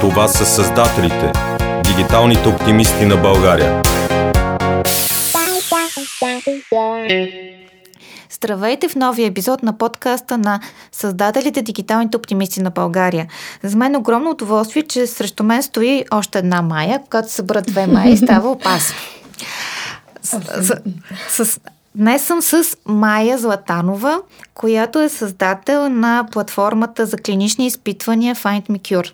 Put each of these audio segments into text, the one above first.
Това са създателите, дигиталните оптимисти на България. Здравейте в новия епизод на подкаста на създателите Дигиталните оптимисти на България. За мен е огромно удоволствие, че срещу мен стои още една Майя. Когато се бъдат две Майи, става опасно. С, с, с, Днес съм с Майя Златанова, която е създател на платформата за клинични изпитвания Find Me Cure.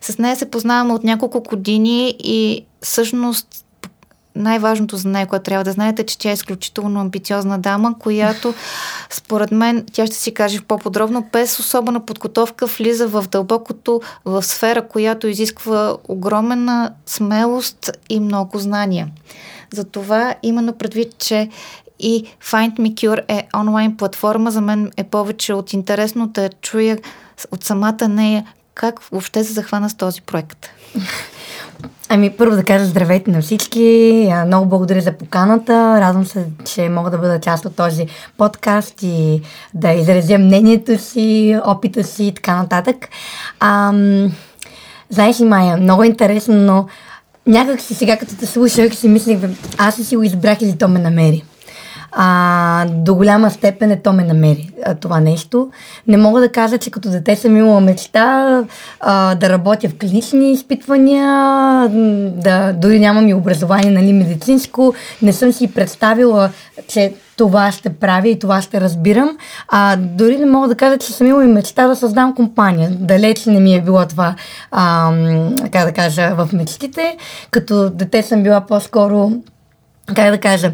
С нея се познаваме от няколко години и всъщност най-важното за нея, което трябва да знаете, че тя е изключително амбициозна дама, която според мен, тя ще си каже по-подробно, без особена подготовка влиза в дълбокото, в сфера, която изисква огромна смелост и много знания. Затова именно предвид, че и Find Me Cure е онлайн платформа. За мен е повече от интересно да чуя от самата нея как въобще се захвана с този проект. Ами първо да кажа здравейте на всички. Много благодаря за поканата. Радвам се, че мога да бъда част от този подкаст и да изразя мнението си, опита си и така нататък. Ам, знаеш ли, Майя, много интересно, но някак си сега, като те слушах, си мислех, аз си го избрах или то ме намери а, до голяма степен е то ме намери а, това нещо. Не мога да кажа, че като дете съм имала мечта а, да работя в клинични изпитвания, да дори нямам и образование нали, медицинско. Не съм си представила, че това ще правя и това ще разбирам. А дори не мога да кажа, че съм имала и мечта да създам компания. Далеч не ми е било това, а, как да кажа, в мечтите. Като дете съм била по-скоро как да кажа,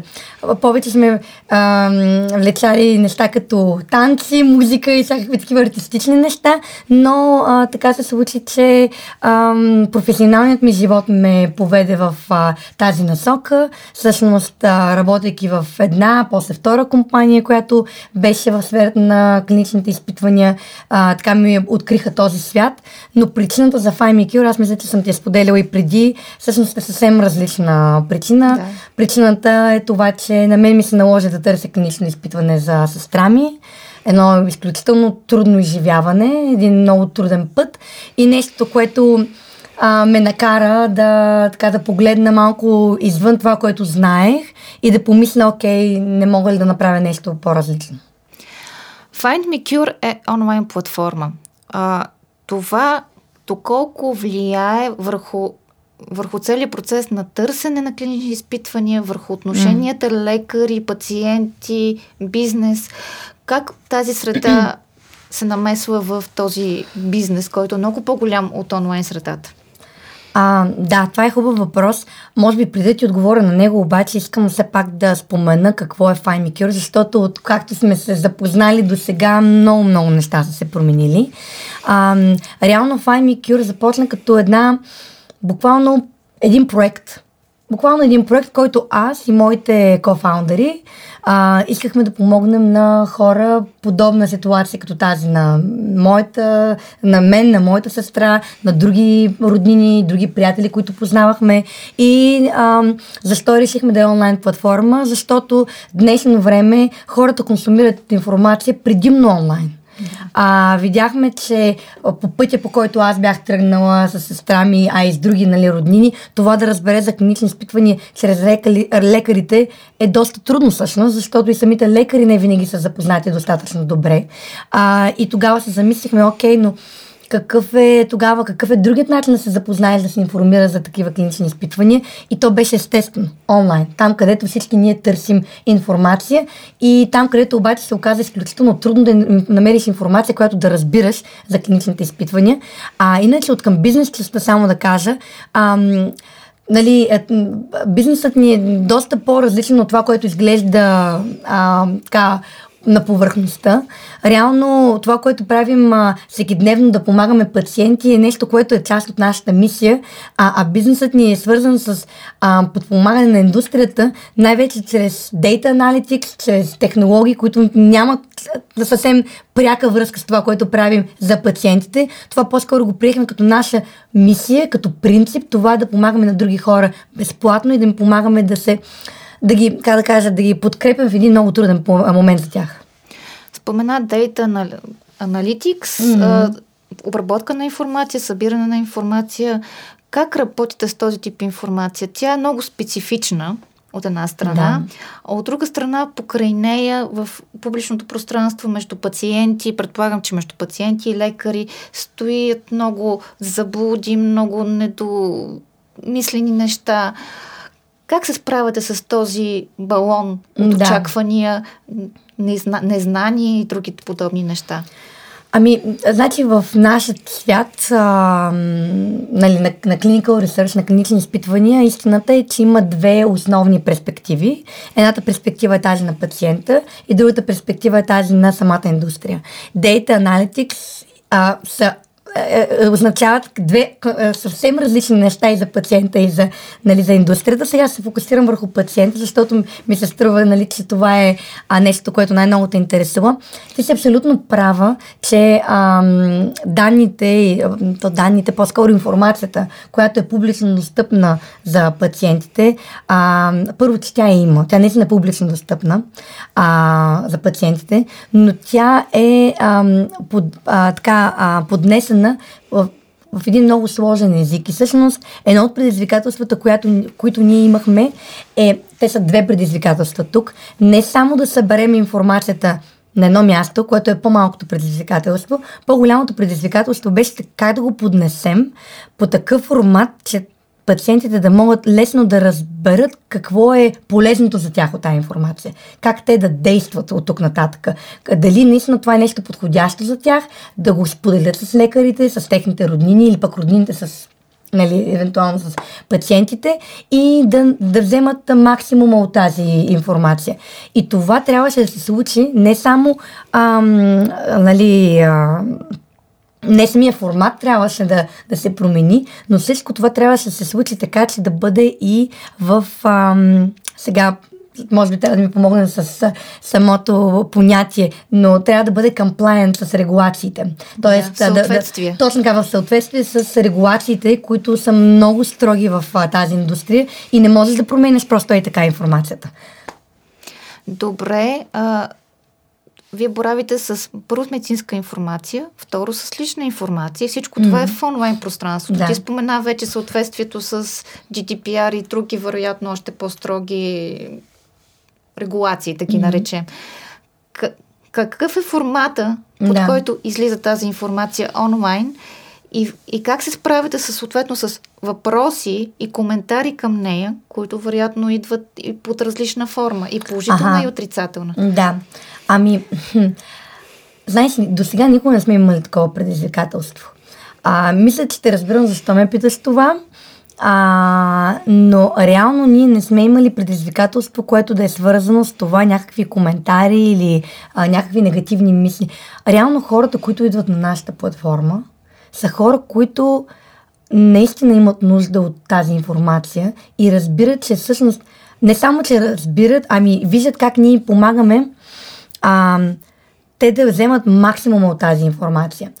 повече сме а, влечали неща като танци, музика и всякакви такива артистични неща, но а, така се случи, че а, професионалният ми живот ме поведе в а, тази насока. Всъщност, а, работейки в една, после втора компания, която беше в сферата на клиничните изпитвания, а, така ми откриха този свят, но причината за Find Cure, аз мисля, че съм ти я споделяла и преди, всъщност е съвсем различна причина. Да. Причината е това, че на мен ми се наложи да търся клинично изпитване за сестра ми. Едно изключително трудно изживяване, един много труден път и нещо, което а, ме накара да, така, да погледна малко извън това, което знаех и да помисля, окей, не мога ли да направя нещо по-различно. Find Me Cure е онлайн платформа. А, това доколко влияе върху върху целият процес на търсене на клинични изпитвания, върху отношенията mm. лекари, пациенти, бизнес. Как тази среда се намесва в този бизнес, който е много по-голям от онлайн средата? А, да, това е хубав въпрос. Може би преди да ти отговоря на него, обаче искам все пак да спомена какво е FiMeCure, защото от както сме се запознали до сега, много, много неща са се променили. А, реално FiMeCure започна като една буквално един проект. Буквално един проект, който аз и моите кофаундъри а, искахме да помогнем на хора подобна ситуация като тази на моята, на мен, на моята сестра, на други роднини, други приятели, които познавахме. И а, защо решихме да е онлайн платформа? Защото днешно време хората консумират информация предимно онлайн. А, видяхме, че по пътя, по който аз бях тръгнала с сестра ми, а и с други нали, роднини, това да разбере за клинични изпитвания чрез лекари, лекарите е доста трудно всъщност, защото и самите лекари не винаги са запознати достатъчно добре. А, и тогава се замислихме, окей, но какъв е тогава, какъв е другият начин да се запознаеш, да се информира за такива клинични изпитвания и то беше естествено, онлайн, там където всички ние търсим информация и там където обаче се оказа изключително трудно да намериш информация, която да разбираш за клиничните изпитвания. А иначе от към бизнес частта само да кажа, ам, нали, е, бизнесът ни е доста по-различен от това, което изглежда а, така на повърхността. Реално това, което правим а, всеки дневно да помагаме пациенти е нещо, което е част от нашата мисия, а, а бизнесът ни е свързан с а, подпомагане на индустрията, най-вече чрез Data Analytics, чрез технологии, които нямат съвсем пряка връзка с това, което правим за пациентите. Това по-скоро го приехме като наша мисия, като принцип, това е да помагаме на други хора безплатно и да им помагаме да се да ги, как да кажа, да ги подкрепям в един много труден момент за тях. Спомена Data Analytics. Mm-hmm. обработка на информация, събиране на информация. Как работите с този тип информация? Тя е много специфична от една страна, да. а от друга страна покрай нея в публичното пространство между пациенти, предполагам, че между пациенти и лекари стоят много заблуди, много недомислени неща. Как се справяте с този балон от да. очаквания, незна, незнание и други подобни неща? Ами, значи в нашия свят а, нали, на, на clinical research, на клинични изпитвания, истината е, че има две основни перспективи. Едната перспектива е тази на пациента и другата перспектива е тази на самата индустрия. Data Analytics а, са означават две е, съвсем различни неща и за пациента, и за, нали, за индустрията. Сега се фокусирам върху пациента, защото ми се струва, нали, че това е а, нещо, което най-много те интересува. Ти си абсолютно права, че ам, данните, то данните, по-скоро информацията, която е публично достъпна за пациентите, а, първо, че тя има. Тя не е публично достъпна а, за пациентите, но тя е ам, под, а, така, а, поднесена написана в, в един много сложен език. И всъщност едно от предизвикателствата, която, които ние имахме, е, те са две предизвикателства тук. Не само да съберем информацията на едно място, което е по-малкото предизвикателство, по-голямото предизвикателство беше как да го поднесем по такъв формат, че пациентите да могат лесно да разберат какво е полезното за тях от тази информация. Как те да действат от тук нататък. Дали наистина това е нещо подходящо за тях, да го споделят с лекарите, с техните роднини или пък роднините с нали, евентуално с пациентите и да, да вземат максимума от тази информация. И това трябваше да се случи не само ам, нали, а, не самия формат трябваше да, да се промени, но всичко това трябваше да се случи така, че да бъде и в ам, сега може би трябва да ми помогне с самото понятие, но трябва да бъде compliant с регулациите. Тоест, да. Да, да, точно така, в съответствие с регулациите, които са много строги в а, тази индустрия и не можеш да променеш просто и така информацията. Добре, а, вие боравите с първо с медицинска информация, второ с лична информация. Всичко това mm-hmm. е в онлайн пространството. Да. Ти спомена вече съответствието с GDPR и други, вероятно, още по-строги регулации, таки mm-hmm. наречем. К- какъв е формата, под да. който излиза тази информация онлайн и, и как се справите с, съответно с въпроси и коментари към нея, които вероятно идват и под различна форма, и положителна, ага. и отрицателна? Да. Ами, знаеш ли, до сега никога не сме имали такова предизвикателство. А, мисля, че те разбирам защо ме питаш това. А, но реално ние не сме имали предизвикателство, което да е свързано с това някакви коментари или а, някакви негативни мисли. Реално хората, които идват на нашата платформа, са хора, които наистина имат нужда от тази информация и разбират, че всъщност не само, че разбират, ами виждат как ние помагаме а, те да вземат максимума от тази информация.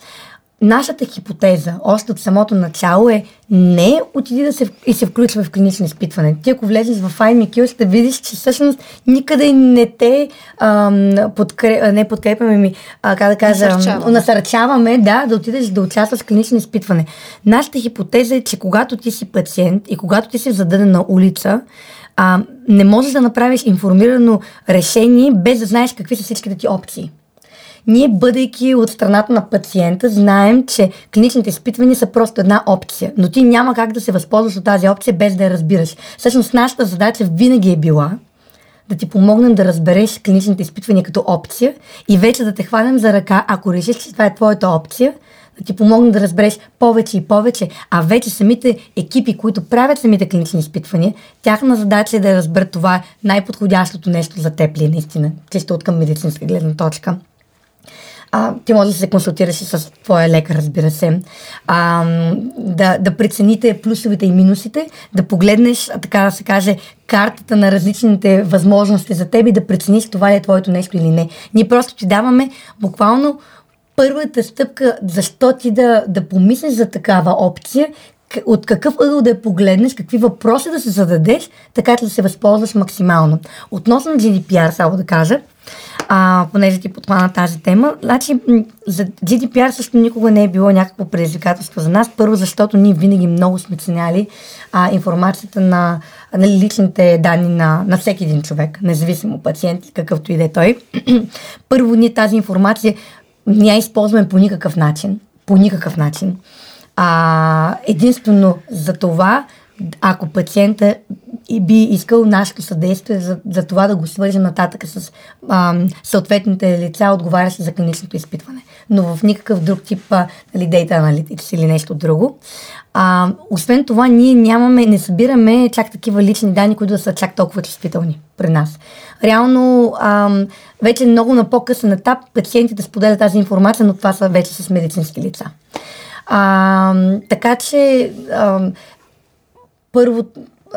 Нашата хипотеза, още от самото начало е не отиди да се, и се включва в клинично изпитване. Ти ако влезеш в IMQ, ще видиш, че всъщност никъде не те ам, подкреп, не подкрепяме ми, а, как да кажа, насърчаваме. насърчаваме да, да отидеш да участваш в клинично изпитване. Нашата хипотеза е, че когато ти си пациент и когато ти си в задънена улица, а, не можеш да направиш информирано решение без да знаеш какви са всичките ти опции. Ние, бъдейки от страната на пациента, знаем, че клиничните изпитвания са просто една опция, но ти няма как да се възползваш от тази опция без да я разбираш. Всъщност, нашата задача винаги е била да ти помогнем да разбереш клиничните изпитвания като опция и вече да те хванем за ръка, ако решиш, че това е твоята опция, да ти помогне да разбереш повече и повече, а вече самите екипи, които правят самите клинични изпитвания, тяхна задача е да разберат това най-подходящото нещо за теб ли е наистина, чисто от към медицинска гледна точка. А, ти можеш да се консултираш и с твоя лекар, разбира се. А, да, да прецените плюсовете и минусите, да погледнеш, така да се каже, картата на различните възможности за теб и да прецениш това ли е твоето нещо или не. Ние просто ти даваме буквално първата стъпка, защо ти да, да помислиш за такава опция, от какъв ъгъл да я погледнеш, какви въпроси да се зададеш, така че да се възползваш максимално. Относно GDPR, само да кажа, а, понеже ти подхвана тази тема. Значи, за GDPR също никога не е било някакво предизвикателство за нас. Първо, защото ние винаги много сме ценяли а, информацията на, на личните данни на, на всеки един човек, независимо пациент, какъвто и да е той. Първо, ние тази информация я използваме по никакъв начин. По никакъв начин. А, единствено за това, ако пациента би искал нашето съдействие за, за това да го свържем нататък с а, съответните лица, отговарящи за клиничното изпитване. Но в никакъв друг тип а, нали, Data или нещо друго. А, освен това, ние нямаме, не събираме чак такива лични данни, които да са чак толкова чувствителни при нас. Реално, а, вече много на по-късен етап пациентите споделят тази информация, но това са вече с медицински лица. А, така че, а, първо,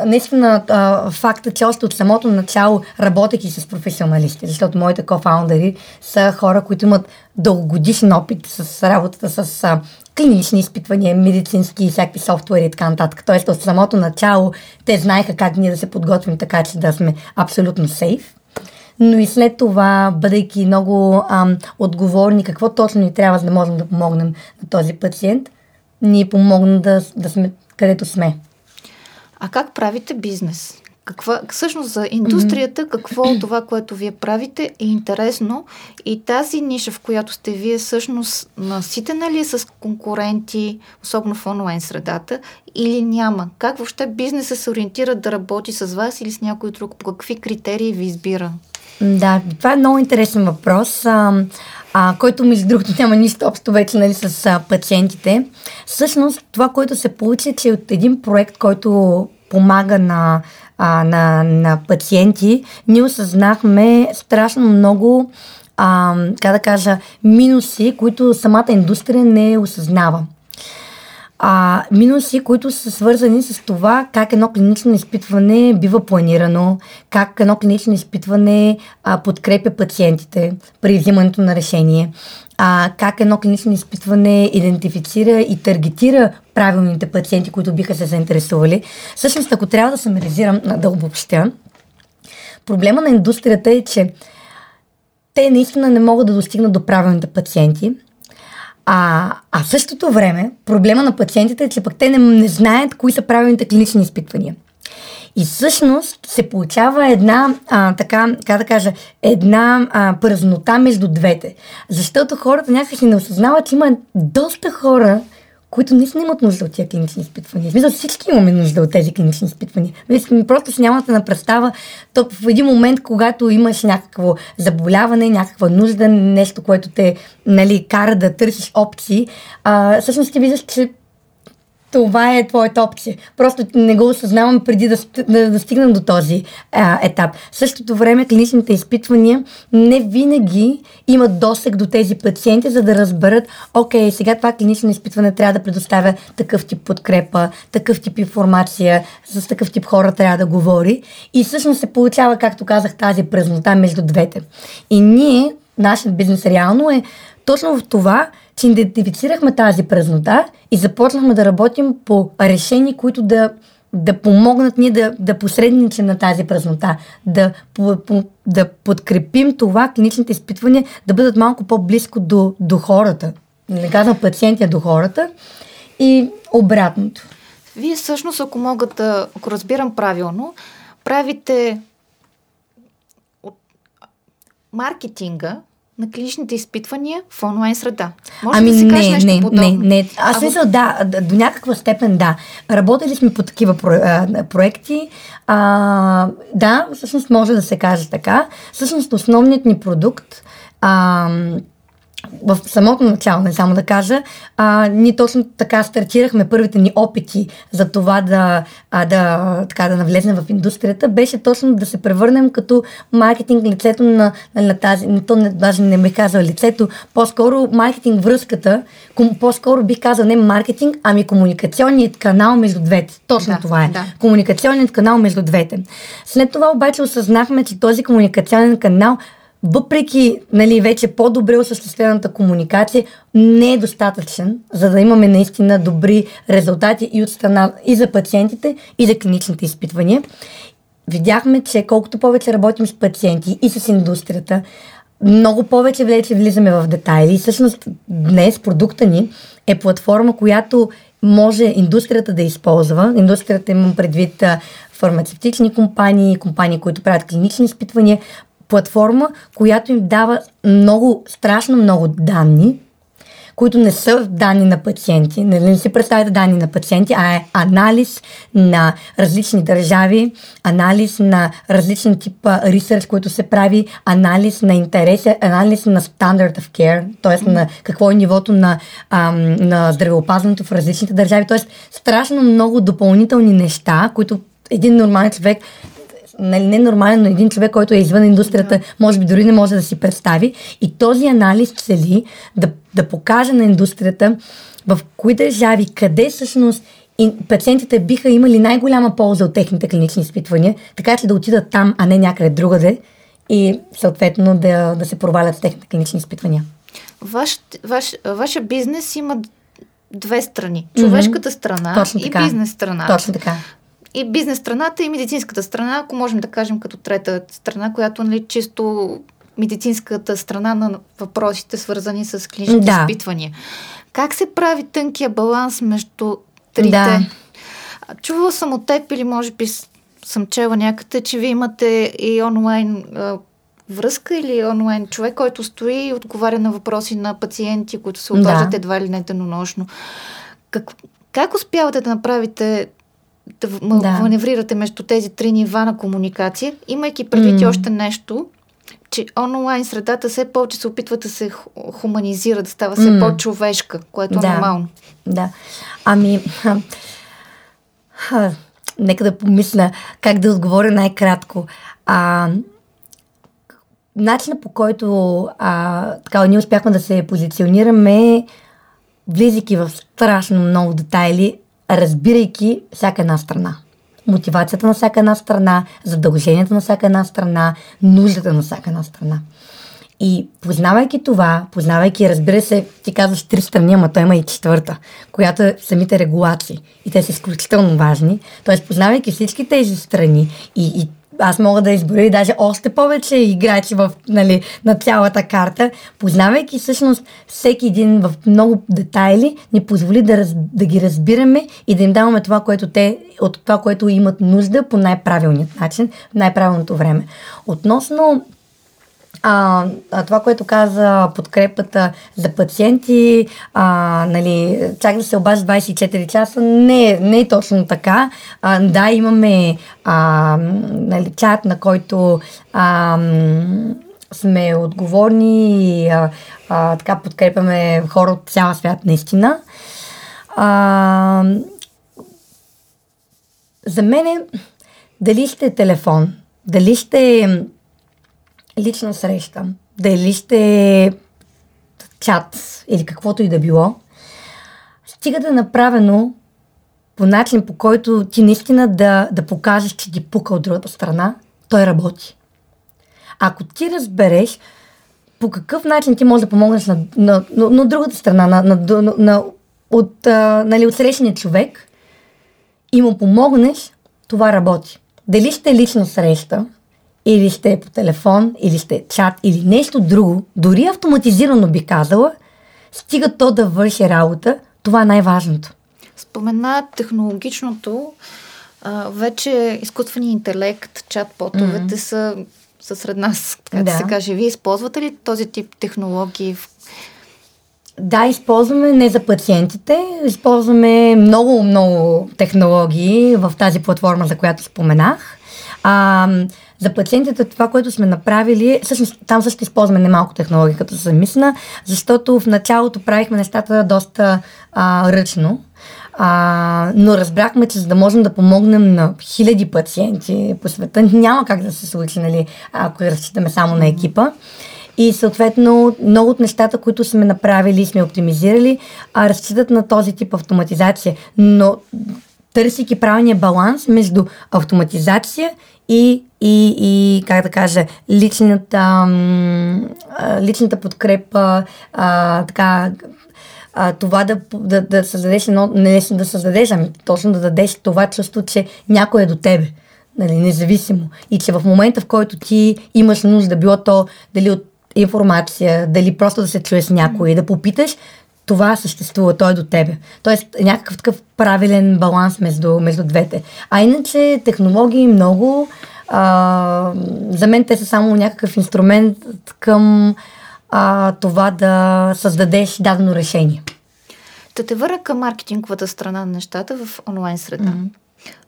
наистина факта, че още от самото начало, работейки с професионалисти, защото моите кофаундери са хора, които имат дългогодишен опит с работата с а, клинични изпитвания, медицински и всякакви софтуери и така нататък. Тоест от самото начало те знаеха как ние да се подготвим така, че да сме абсолютно сейф. Но и след това, бъдейки много ам, отговорни какво точно ни трябва, за да можем да помогнем на този пациент, ни помогна да, да сме където сме. А как правите бизнес? Каква, всъщност за индустрията, какво от това, което вие правите е интересно и тази ниша, в която сте вие, всъщност наситена ли е с конкуренти, особено в онлайн средата, или няма? Как въобще бизнесът се ориентира да работи с вас или с някой друг? По какви критерии ви избира? Да, това е много интересен въпрос, а, който между другото няма нищо общо вече нали, с а, пациентите. Всъщност това, което се получи, е, че от един проект, който помага на, а, на, на пациенти, ние осъзнахме страшно много а, как да кажа, минуси, които самата индустрия не осъзнава а, минуси, които са свързани с това как едно клинично изпитване бива планирано, как едно клинично изпитване а, подкрепя пациентите при взимането на решение, а, как едно клинично изпитване идентифицира и таргетира правилните пациенти, които биха се заинтересували. Всъщност, ако трябва да самаризирам да обобщя, проблема на индустрията е, че те наистина не могат да достигнат до правилните пациенти – а, а в същото време, проблема на пациентите е, че пък те не, не знаят кои са правилните клинични изпитвания. И всъщност се получава една, а, така, как да кажа, една а, празнота между двете. Защото хората някакси не осъзнават, че има доста хора, които наистина имат нужда от тези клинични изпитвания. Смисъл, всички имаме нужда от тези клинични изпитвания. Вие просто си нямате на представа, то в един момент, когато имаш някакво заболяване, някаква нужда, нещо, което те нали, кара да търсиш опции, а, всъщност ти виждаш, че това е твоята опция. Просто не го осъзнавам преди да, да, да стигнем до този а, етап. В същото време клиничните изпитвания не винаги имат досег до тези пациенти, за да разберат, окей, сега това клинично изпитване трябва да предоставя такъв тип подкрепа, такъв тип информация, с такъв тип хора трябва да говори. И всъщност се получава, както казах, тази празнота между двете. И ние, нашият бизнес реално е точно в това, че идентифицирахме тази празнота и започнахме да работим по решения, които да, да помогнат ние да, да посредничим на тази празнота, да, по, по, да подкрепим това клиничните изпитвания да бъдат малко по-близко до, до хората. Не казвам пациенти, а до хората и обратното. Вие всъщност, ако мога да, ако разбирам правилно, правите маркетинга на клиничните изпитвания в онлайн среда. Може ами да си не, кажеш нещо не, подобно? не, не. Аз а мисля, да, до някаква степен да. Работили сме по такива про, а, проекти. А, да, всъщност може да се каже така. Всъщност основният ни продукт а, в самото начало, не само да кажа, а, ние точно така стартирахме първите ни опити за това да, а, да, така, да навлезем в индустрията, беше точно да се превърнем като маркетинг лицето на, на, на тази, не, то не, даже не ме казва лицето, по-скоро маркетинг връзката, ком, по-скоро бих казал не маркетинг, ами комуникационният канал между двете. Точно да, това е. Да. Комуникационният канал между двете. След това обаче осъзнахме, че този комуникационен канал въпреки нали, вече по-добре осъществената комуникация, не е достатъчен, за да имаме наистина добри резултати и от страна и за пациентите, и за клиничните изпитвания. Видяхме, че колкото повече работим с пациенти и с индустрията, много повече вече влизаме в детайли. Всъщност днес продукта ни е платформа, която може индустрията да използва. Индустрията имам предвид фармацевтични компании, компании, които правят клинични изпитвания. Платформа, която им дава много, страшно много данни, които не са данни на пациенти, не, не си представяте данни на пациенти, а е анализ на различни държави, анализ на различни типа ресърч, които се прави, анализ на интереси, анализ на standard of care, т.е. на какво е нивото на, ам, на здравеопазването в различните държави, т.е. страшно много допълнителни неща, които един нормален човек нали, не нормален, но един човек, който е извън индустрията, да. може би дори не може да си представи. И този анализ цели да, да покаже на индустрията в кои държави, къде всъщност и пациентите биха имали най-голяма полза от техните клинични изпитвания, така че да отидат там, а не някъде другаде и съответно да, да се провалят в техните клинични изпитвания. Ваш, ваш, ваша бизнес има две страни. Човешката страна Точно и така. бизнес страната. Точно така и бизнес страната и медицинската страна, ако можем да кажем като трета страна, която нали, чисто медицинската страна на въпросите, свързани с клиничните да. изпитвания. Как се прави тънкия баланс между трите? Да. Чувала съм от теб или може би съм чела някъде, че вие имате и онлайн а, връзка или онлайн човек, който стои и отговаря на въпроси на пациенти, които се обаждат да. едва ли не денонощно. Как, как успявате да направите да, да маневрирате между тези три нива на комуникация, имайки предвид mm. още нещо, че онлайн средата все повече се опитва да се хуманизира, да става все mm. по-човешка, което да. е нормално. Да. Ами, ха, нека да помисля как да отговоря най-кратко. А, начинът по който а, така, ние успяхме да се позиционираме, влизайки в страшно много детайли, разбирайки всяка една страна. Мотивацията на всяка една страна, задълженията на всяка една страна, нуждата на всяка една страна. И познавайки това, познавайки, разбира се, ти казваш три страни, ама той има и четвърта, която е самите регулации. И те са изключително важни. Тоест, познавайки всички тези страни и, и аз мога да изборя и даже още повече играчи в, нали, на цялата карта, познавайки всъщност всеки един в много детайли, ни позволи да, раз, да ги разбираме и да им даваме това, което те, от това, което имат нужда по най-правилният начин, в най-правилното време. Относно а, това, което каза подкрепата за пациенти, а, нали, чак да се обажда 24 часа, не, не е точно така. А, да, имаме а, нали, чат, на който а, сме отговорни и а, а, така подкрепяме хора от цял свят, наистина. А, за мен е дали ще телефон, дали ще лична среща, дали ще чат или каквото и да било, стига да е направено по начин, по който ти наистина да, да покажеш, че ти пука от другата страна, той работи. Ако ти разбереш по какъв начин ти можеш да помогнеш на, на, на, на другата страна, на, на, на, от, а, нали, от срещния човек и му помогнеш, това работи. Дали ще е лична среща, или ще е по телефон, или ще е чат, или нещо друго, дори автоматизирано би казала, стига то да върши работа, това е най-важното. Спомена технологичното, а, вече изкуственият интелект, чат-потовете mm-hmm. са, са сред нас, така да. да се каже. Вие използвате ли този тип технологии в да, използваме не за пациентите, използваме много, много технологии в тази платформа, за която споменах. А, за пациентите това, което сме направили, всъщност там също използваме немалко технологии, като се замисля, защото в началото правихме нещата доста а, ръчно. А, но разбрахме, че за да можем да помогнем на хиляди пациенти по света, няма как да се случи, нали, ако разчитаме само на екипа. И съответно, много от нещата, които сме направили и сме оптимизирали, разчитат на този тип автоматизация. Но търсики правилния баланс между автоматизация и, и, и как да кажа, личната, личната подкрепа, а, така, а, това да, да, да създадеш едно, не да създадеш, ами точно да дадеш това чувство, че някой е до тебе. Нали, независимо. И че в момента, в който ти имаш нужда, било то дали от информация, дали просто да се чуеш с някой, да попиташ, това съществува, той е до тебе. Тоест някакъв такъв правилен баланс между, между двете. А иначе технологии много, а, за мен те са само някакъв инструмент към а, това да създадеш дадено решение. Да те върна към маркетинговата страна на нещата в онлайн среда. Mm-hmm.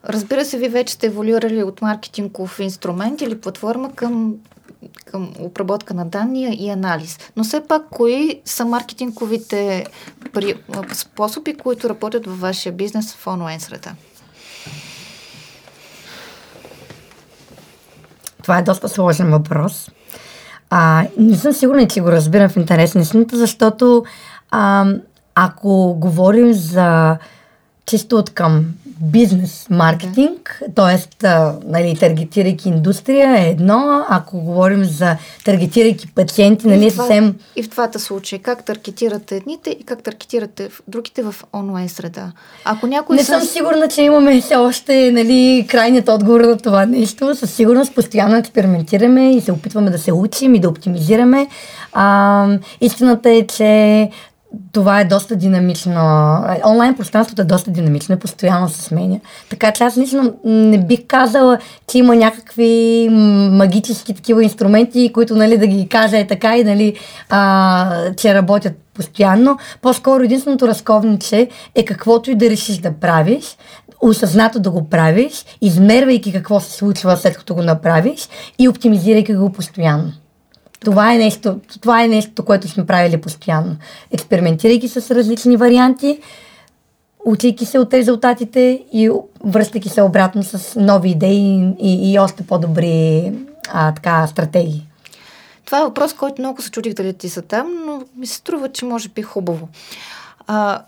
Разбира се, ви вече сте еволюирали от маркетингов инструмент или платформа към, към обработка на данни и анализ. Но все пак, кои са маркетинговите при, способи, които работят във вашия бизнес в онлайн среда? Това е доста сложен въпрос. А, не съм сигурна, че го разбирам в интерес на истината, защото а, ако говорим за чисто от към бизнес маркетинг, т.е. Нали, таргетирайки индустрия е едно, ако говорим за таргетирайки пациенти, нали, и съвсем... И в двата случая, как таргетирате едните и как таргетирате другите в онлайн среда. Ако някой Не съм сигурна, че имаме все още нали, крайният отговор на това нещо. Със сигурност постоянно експериментираме и се опитваме да се учим и да оптимизираме. А, истината е, че това е доста динамично. Онлайн пространството е доста динамично постоянно се сменя. Така че аз лично не бих казала, че има някакви магически такива инструменти, които нали, да ги кажа е така и нали, а, че работят постоянно. По-скоро единственото разковниче е каквото и да решиш да правиш, осъзнато да го правиш, измервайки какво се случва след като го направиш и оптимизирайки го постоянно. Това е, нещо, това е нещо, което сме правили постоянно. Експериментирайки с различни варианти, учейки се от резултатите и връщайки се обратно с нови идеи и, и още по-добри а, така, стратегии. Това е въпрос, който много се чудих дали ти са там, но ми се струва, че може би хубаво. А,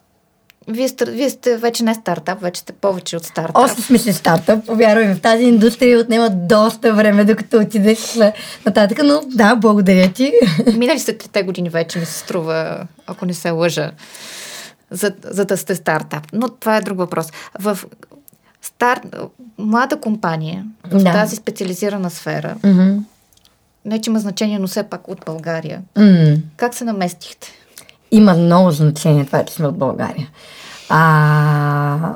вие вие сте вече не стартап, вече сте повече от стартап. Още сме си стартап. Повярвай, в тази индустрия отнема доста време, докато отидеш нататък, но да, благодаря ти. Минали сте трите години вече, ми се струва, ако не се лъжа, за, за да сте стартап. Но това е друг въпрос. В старт, млада компания, в да. тази специализирана сфера, mm-hmm. не че има значение, но все пак от България, mm. как се наместихте? Има много значение това, че сме от България. А,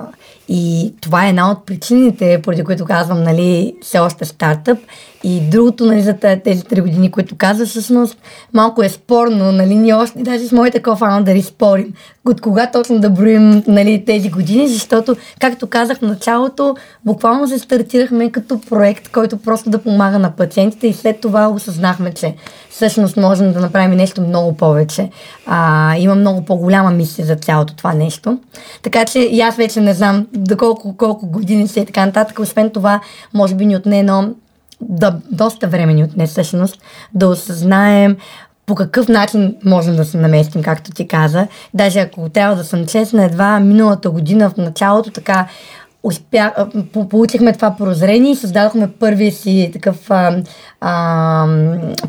и това е една от причините, поради които казвам, нали, все още стартъп. И другото, нали, за тези три години, които каза, всъщност малко е спорно, нали, ние още, даже с моите кофаундъри спорим, от кога точно да броим, нали, тези години, защото, както казах в началото, буквално се стартирахме като проект, който просто да помага на пациентите и след това осъзнахме, че всъщност можем да направим нещо много повече. А, има много по-голяма мисия за цялото това нещо. Така че и аз вече не знам доколко колко години се и така нататък. Освен това, може би ни отне едно да, доста време ни отне всъщност да осъзнаем по какъв начин можем да се наместим, както ти каза. Даже ако трябва да съм честна, едва миналата година в началото така успя, получихме това прозрение и създадохме първия си такъв а, а,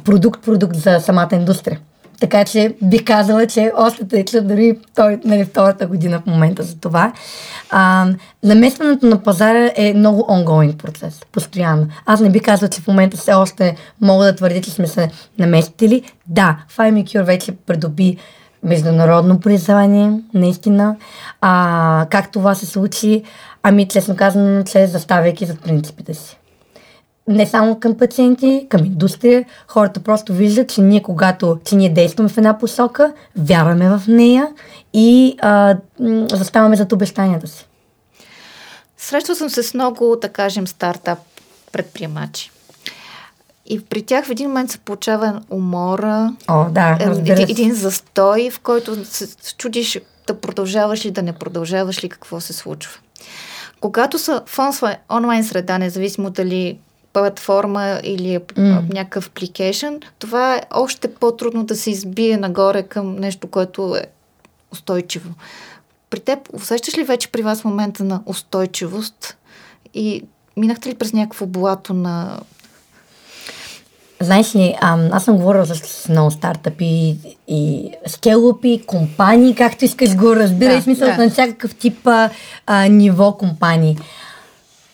продукт, продукт за самата индустрия. Така че бих казала, че още тече дори той, нали, втората година в момента за това. А, наместването на пазара е много ongoing процес, постоянно. Аз не би казала, че в момента все още мога да твърдя, че сме се наместили. Да, FiMeCure вече придоби международно признание, наистина. А, как това се случи? Ами, честно казано, че заставяйки за принципите си не само към пациенти, към индустрия. Хората просто виждат, че ние когато, че ние действаме в една посока, вярваме в нея и а, заставаме зад обещанията си. Срещал съм се с много, да кажем, стартап предприемачи. И при тях в един момент се получава умора, О, да, един, един застой, в който се чудиш да продължаваш ли, да не продължаваш ли, какво се случва. Когато са в онлайн среда, независимо дали платформа или mm. някакъв апликейшн, това е още по-трудно да се избие нагоре към нещо, което е устойчиво. При теб усещаш ли вече при вас момента на устойчивост и минахте ли през някакво блато на Знаеш ли, аз съм говорила с много стартъпи и скелопи, компании, както искаш го разбирай, да, смисъл да. на всякакъв тип а, ниво компании.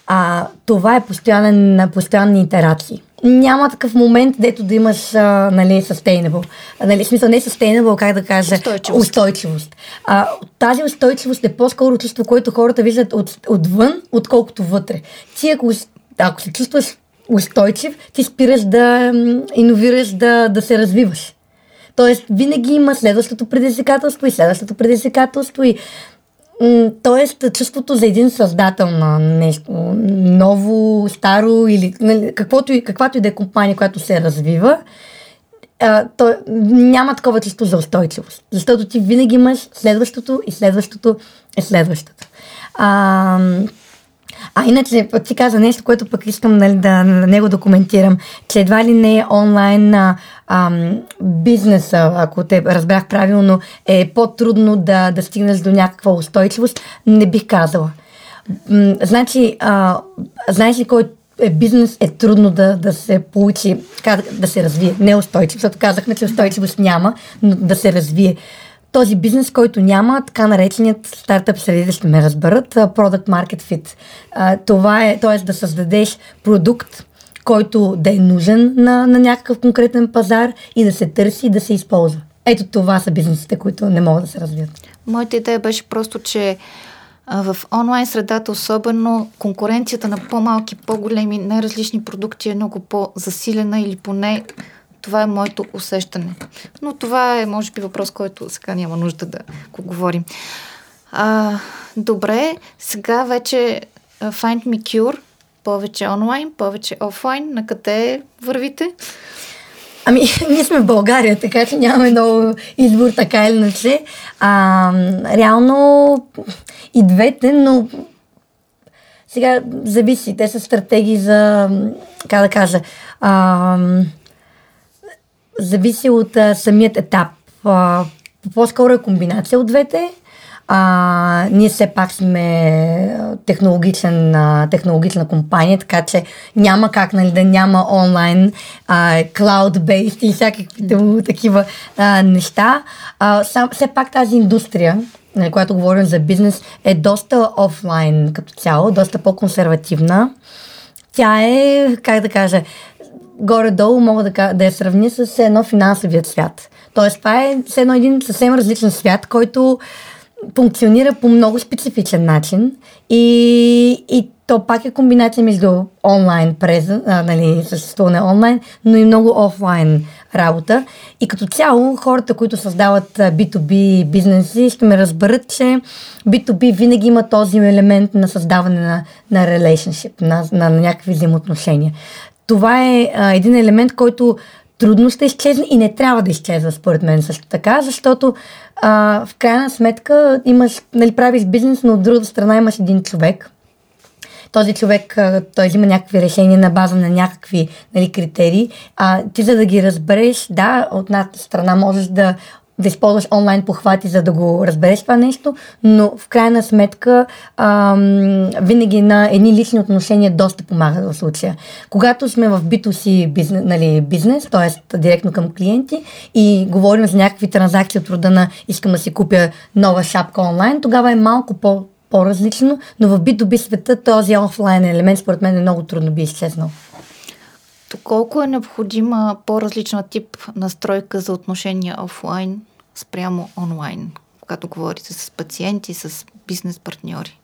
А, това е постоянен, постоянни итерации. няма такъв момент, дето да имаш а, нали, sustainable. Нали, смисъл не sustainable, как да кажа, Устойчивост. устойчивост. А, тази устойчивост е по-скоро чувство, което хората виждат от, отвън, отколкото вътре. Ти ако, ако се чувстваш устойчив, ти спираш да иновираш, да, да се развиваш. Тоест, винаги има следващото предизвикателство и следващото предизвикателство и Тоест, чувството за един създател на нещо ново, старо или нали, каквото и, каквато и да е компания, която се развива, а, то няма такова чувство за устойчивост. Защото ти винаги имаш следващото и следващото и следващото. А, а иначе, ти каза нещо, което пък искам нали, да на него да коментирам, че едва ли не е онлайн а, бизнеса, ако те разбрах правилно, е по-трудно да, да стигнеш до някаква устойчивост. Не бих казала. М, значи, а, знаеш ли кой е бизнес е трудно да, да се получи, да се развие. Не устойчив, защото казахме, че устойчивост няма, но да се развие. Този бизнес, който няма, така нареченият стартъп среди ще ме разберат, Product Market Fit. Това е, т.е. да създадеш продукт, който да е нужен на, на някакъв конкретен пазар и да се търси и да се използва. Ето това са бизнесите, които не могат да се развият. Моята идея беше просто, че в онлайн средата особено конкуренцията на по-малки, по-големи, най-различни продукти е много по-засилена или поне това е моето усещане. Но това е, може би, въпрос, който сега няма нужда да го говорим. А, добре, сега вече Find Me Cure, повече онлайн, повече офлайн. На къде вървите? Ами, ние сме в България, така че нямаме много избор, така или иначе. А, реално и двете, но сега зависи. Те са стратегии за, как да кажа, а, зависи от а, самият етап. А, по-скоро е комбинация от двете. А, ние все пак сме технологичен, а, технологична компания, така че няма как нали, да няма онлайн, а, cloud-based и всякакви такива а, неща. А, сам, все пак тази индустрия, нали, която говорим за бизнес, е доста офлайн като цяло, доста по-консервативна. Тя е, как да кажа, горе-долу мога да, да я сравня с едно финансовият свят. Тоест, това е едно един съвсем различен свят, който функционира по много специфичен начин и, и то пак е комбинация между онлайн презен, а, нали, съществуване онлайн, но и много офлайн работа. И като цяло хората, които създават а, B2B бизнеси, ще ме разберат, че B2B винаги има този елемент на създаване на, на relationship, на, на, на някакви взаимоотношения. Това е а, един елемент, който трудно ще изчезне и не трябва да изчезва, според мен също така, защото а, в крайна сметка имаш, нали, правиш бизнес, но от другата страна имаш един човек. Този човек, а, той взима някакви решения на база на някакви нали, критерии. А, ти за да ги разбереш, да, от една страна можеш да да използваш онлайн похвати, за да го разбереш това нещо, но в крайна сметка ам, винаги на едни лични отношения доста помагат в случая. Когато сме в B2C бизнес, нали, бизнес т.е. директно към клиенти и говорим за някакви транзакции от рода на искам да си купя нова шапка онлайн, тогава е малко по по-различно, но в B2B света този офлайн елемент според мен е много трудно би изчезнал. Доколко е необходима по-различна тип настройка за отношения офлайн спрямо онлайн, когато говорите с пациенти, с бизнес партньори?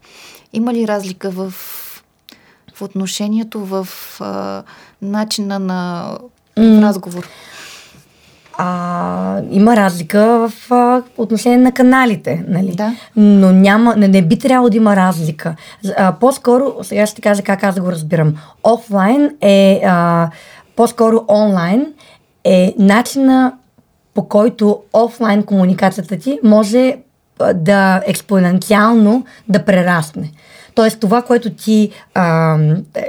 Има ли разлика в, в отношението, в а, начина на в разговор? А, има разлика в а, отношение на каналите, нали? Да. Но няма, не, не би трябвало да има разлика. А, по-скоро, сега ще кажа как аз да го разбирам. Офлайн е, а, по-скоро онлайн е начина по който офлайн комуникацията ти може да експоненциално да прерасне. Тоест това, което ти а,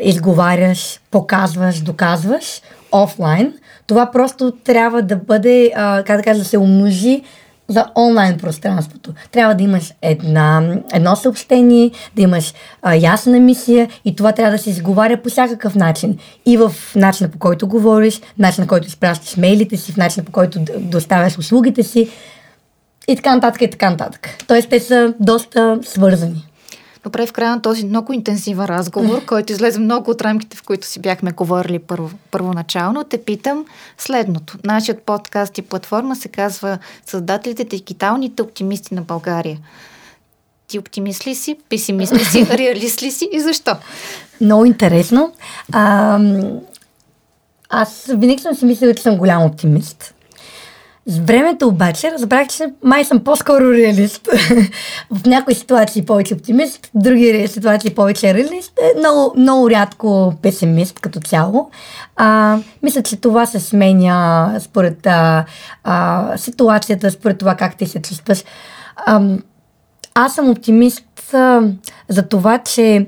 изговаряш, показваш, доказваш офлайн, това просто трябва да бъде, а, как да кажа, да се умножи за онлайн пространството. Трябва да имаш една, едно съобщение, да имаш а, ясна мисия и това трябва да се изговаря по всякакъв начин. И в начина по който говориш, начина по който изпращаш мейлите си, в начина по който доставяш услугите си и така нататък и така нататък. Тоест те са доста свързани. Добре, в края на този много интенсивен разговор, който излезе много от рамките, в които си бяхме говорили първо, първоначално, те питам следното. Нашият подкаст и платформа се казва Създателите дигиталните оптимисти на България. Ти оптимист ли си, песимист ли си, реалист ли си и защо? Много интересно. А, аз винаги съм си мислила, че съм голям оптимист. С времето обаче разбрах, че май съм по-скоро реалист. в някои ситуации повече оптимист, в други ситуации повече реалист. Е много, много рядко песимист като цяло. А, мисля, че това се сменя според а, а, ситуацията, според това как ти се чувстваш. А, аз съм оптимист а, за това, че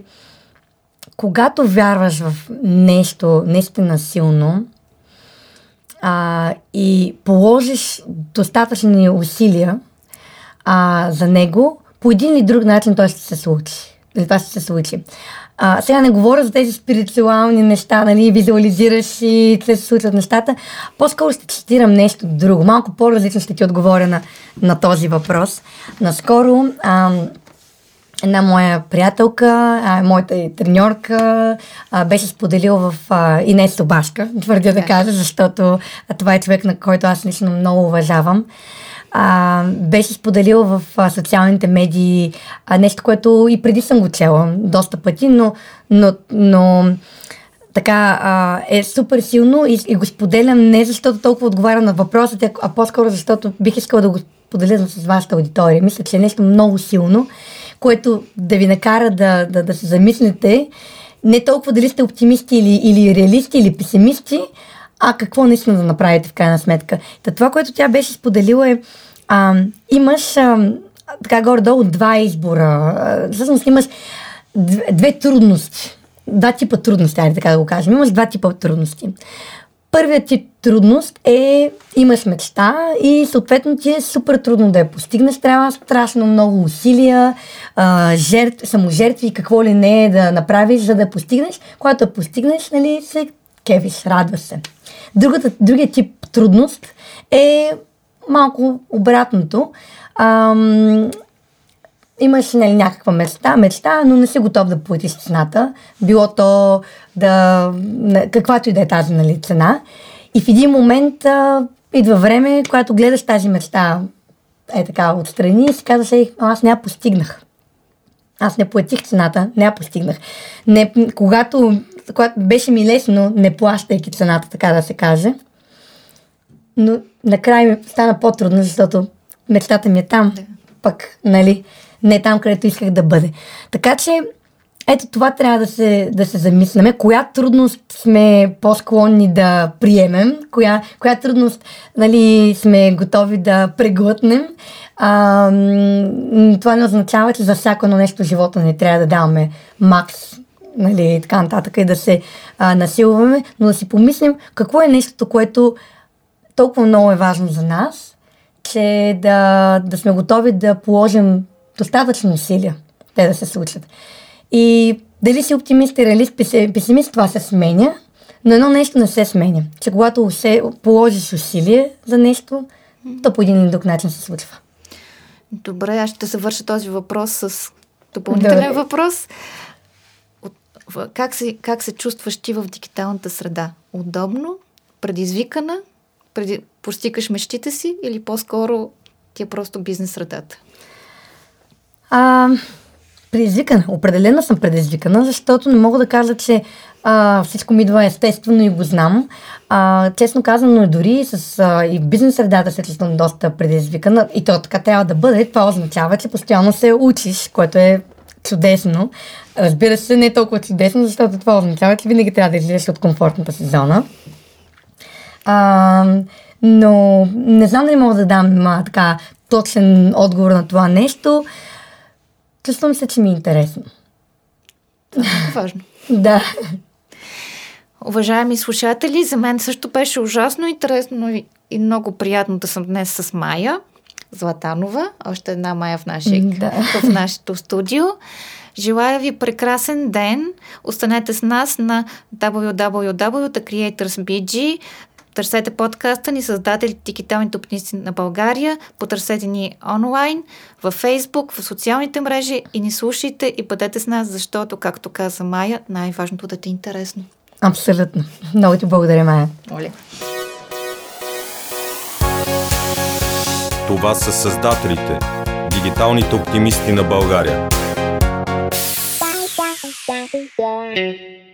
когато вярваш в нещо наистина силно а, и положиш достатъчни усилия а, за него, по един или друг начин той ще се случи. Това ще се случи. А, сега не говоря за тези спиритуални неща, нали, визуализираш и се случват нещата. По-скоро ще цитирам нещо друго. Малко по-различно ще ти отговоря на, на този въпрос. Наскоро ам, една моя приятелка, а, моята и треньорка, а, беше споделила в а, Инес Собашка, твърдя да кажа, защото а, това е човек, на който аз лично много уважавам. А, беше споделила в а, социалните медии а, нещо, което и преди съм го чела доста пъти, но, но, но така а, е супер силно и, и го споделям не защото толкова отговаря на въпросите, а по-скоро защото бих искала да го споделя с вашата аудитория. Мисля, че е нещо много силно което да ви накара да, да, да се замислите не толкова дали сте оптимисти или, или реалисти или песимисти, а какво наистина да направите в крайна сметка. Та това, което тя беше споделила е, а, имаш а, така горе-долу два избора. Всъщност имаш две, две трудности. Два типа трудности, айде така да го кажем. Имаш два типа трудности. Първият ти трудност е, имаш мечта и съответно ти е супер трудно да я постигнеш. Трябва страшно много усилия, а, жертв, саможертви, какво ли не е да направиш, за да постигнеш. Когато я постигнеш, нали, се кевиш, радваш се. Другата, другия тип трудност е малко обратното. Ам, имаш нали, някаква мечта, мечта, но не си готов да платиш цената. Било то да, каквато и да е тази нали, цена. И в един момент а, идва време, когато гледаш тази мечта е така отстрани и си казваш, ей, аз не я постигнах. Аз не платих цената, не я постигнах. Не, когато, когато беше ми лесно, не плащайки цената, така да се каже, но накрая ми стана по-трудно, защото мечтата ми е там. Да. Пък, нали, не там, където исках да бъде. Така че, ето това трябва да се, да се замисляме. Коя трудност сме по-склонни да приемем, коя, коя трудност нали, сме готови да преглътнем. А, това не означава, че за всяко едно нещо в живота не трябва да даваме макс нали, така нататък и да се а, насилваме, но да си помислим какво е нещото, което толкова много е важно за нас, че да, да сме готови да положим достатъчно усилия те да се случат. И дали си оптимист и реалист, песимист, това се сменя, но едно нещо не се сменя. Че когато се положиш усилие за нещо, то по един или друг начин се случва. Добре, аз ще завърша този въпрос с допълнителен Добре. въпрос. Как се, как се чувстваш ти в дигиталната среда? Удобно? Предизвикана? Преди, постигаш мечтите си или по-скоро ти е просто бизнес средата? А, предизвикана. Определено съм предизвикана, защото не мога да кажа, че а, всичко ми идва естествено и го знам. А, честно казано, дори с а, и бизнес средата се чувствам доста предизвикана и то така трябва да бъде. Това означава, че постоянно се учиш, което е чудесно. Разбира се, не е толкова чудесно, защото това означава, че винаги трябва да излезеш от комфортната си зона. А, но не знам дали мога да дам а, така точен отговор на това нещо. Чувствам се, че ми е интересно. Това е важно. да. Уважаеми слушатели, за мен също беше ужасно интересно и много приятно да съм днес с Майя Златанова, още една Майя в, наши, да. в нашето студио. Желая ви прекрасен ден. Останете с нас на www.creatorsbg Търсете подкаста ни, създателите Дигиталните оптимисти на България. Потърсете ни онлайн, във Фейсбук, в социалните мрежи и ни слушайте и бъдете с нас, защото, както каза Майя, най-важното да ти е интересно. Абсолютно. Много ти благодаря, Майя. Оля. Това са създателите, дигиталните оптимисти на България. Bye.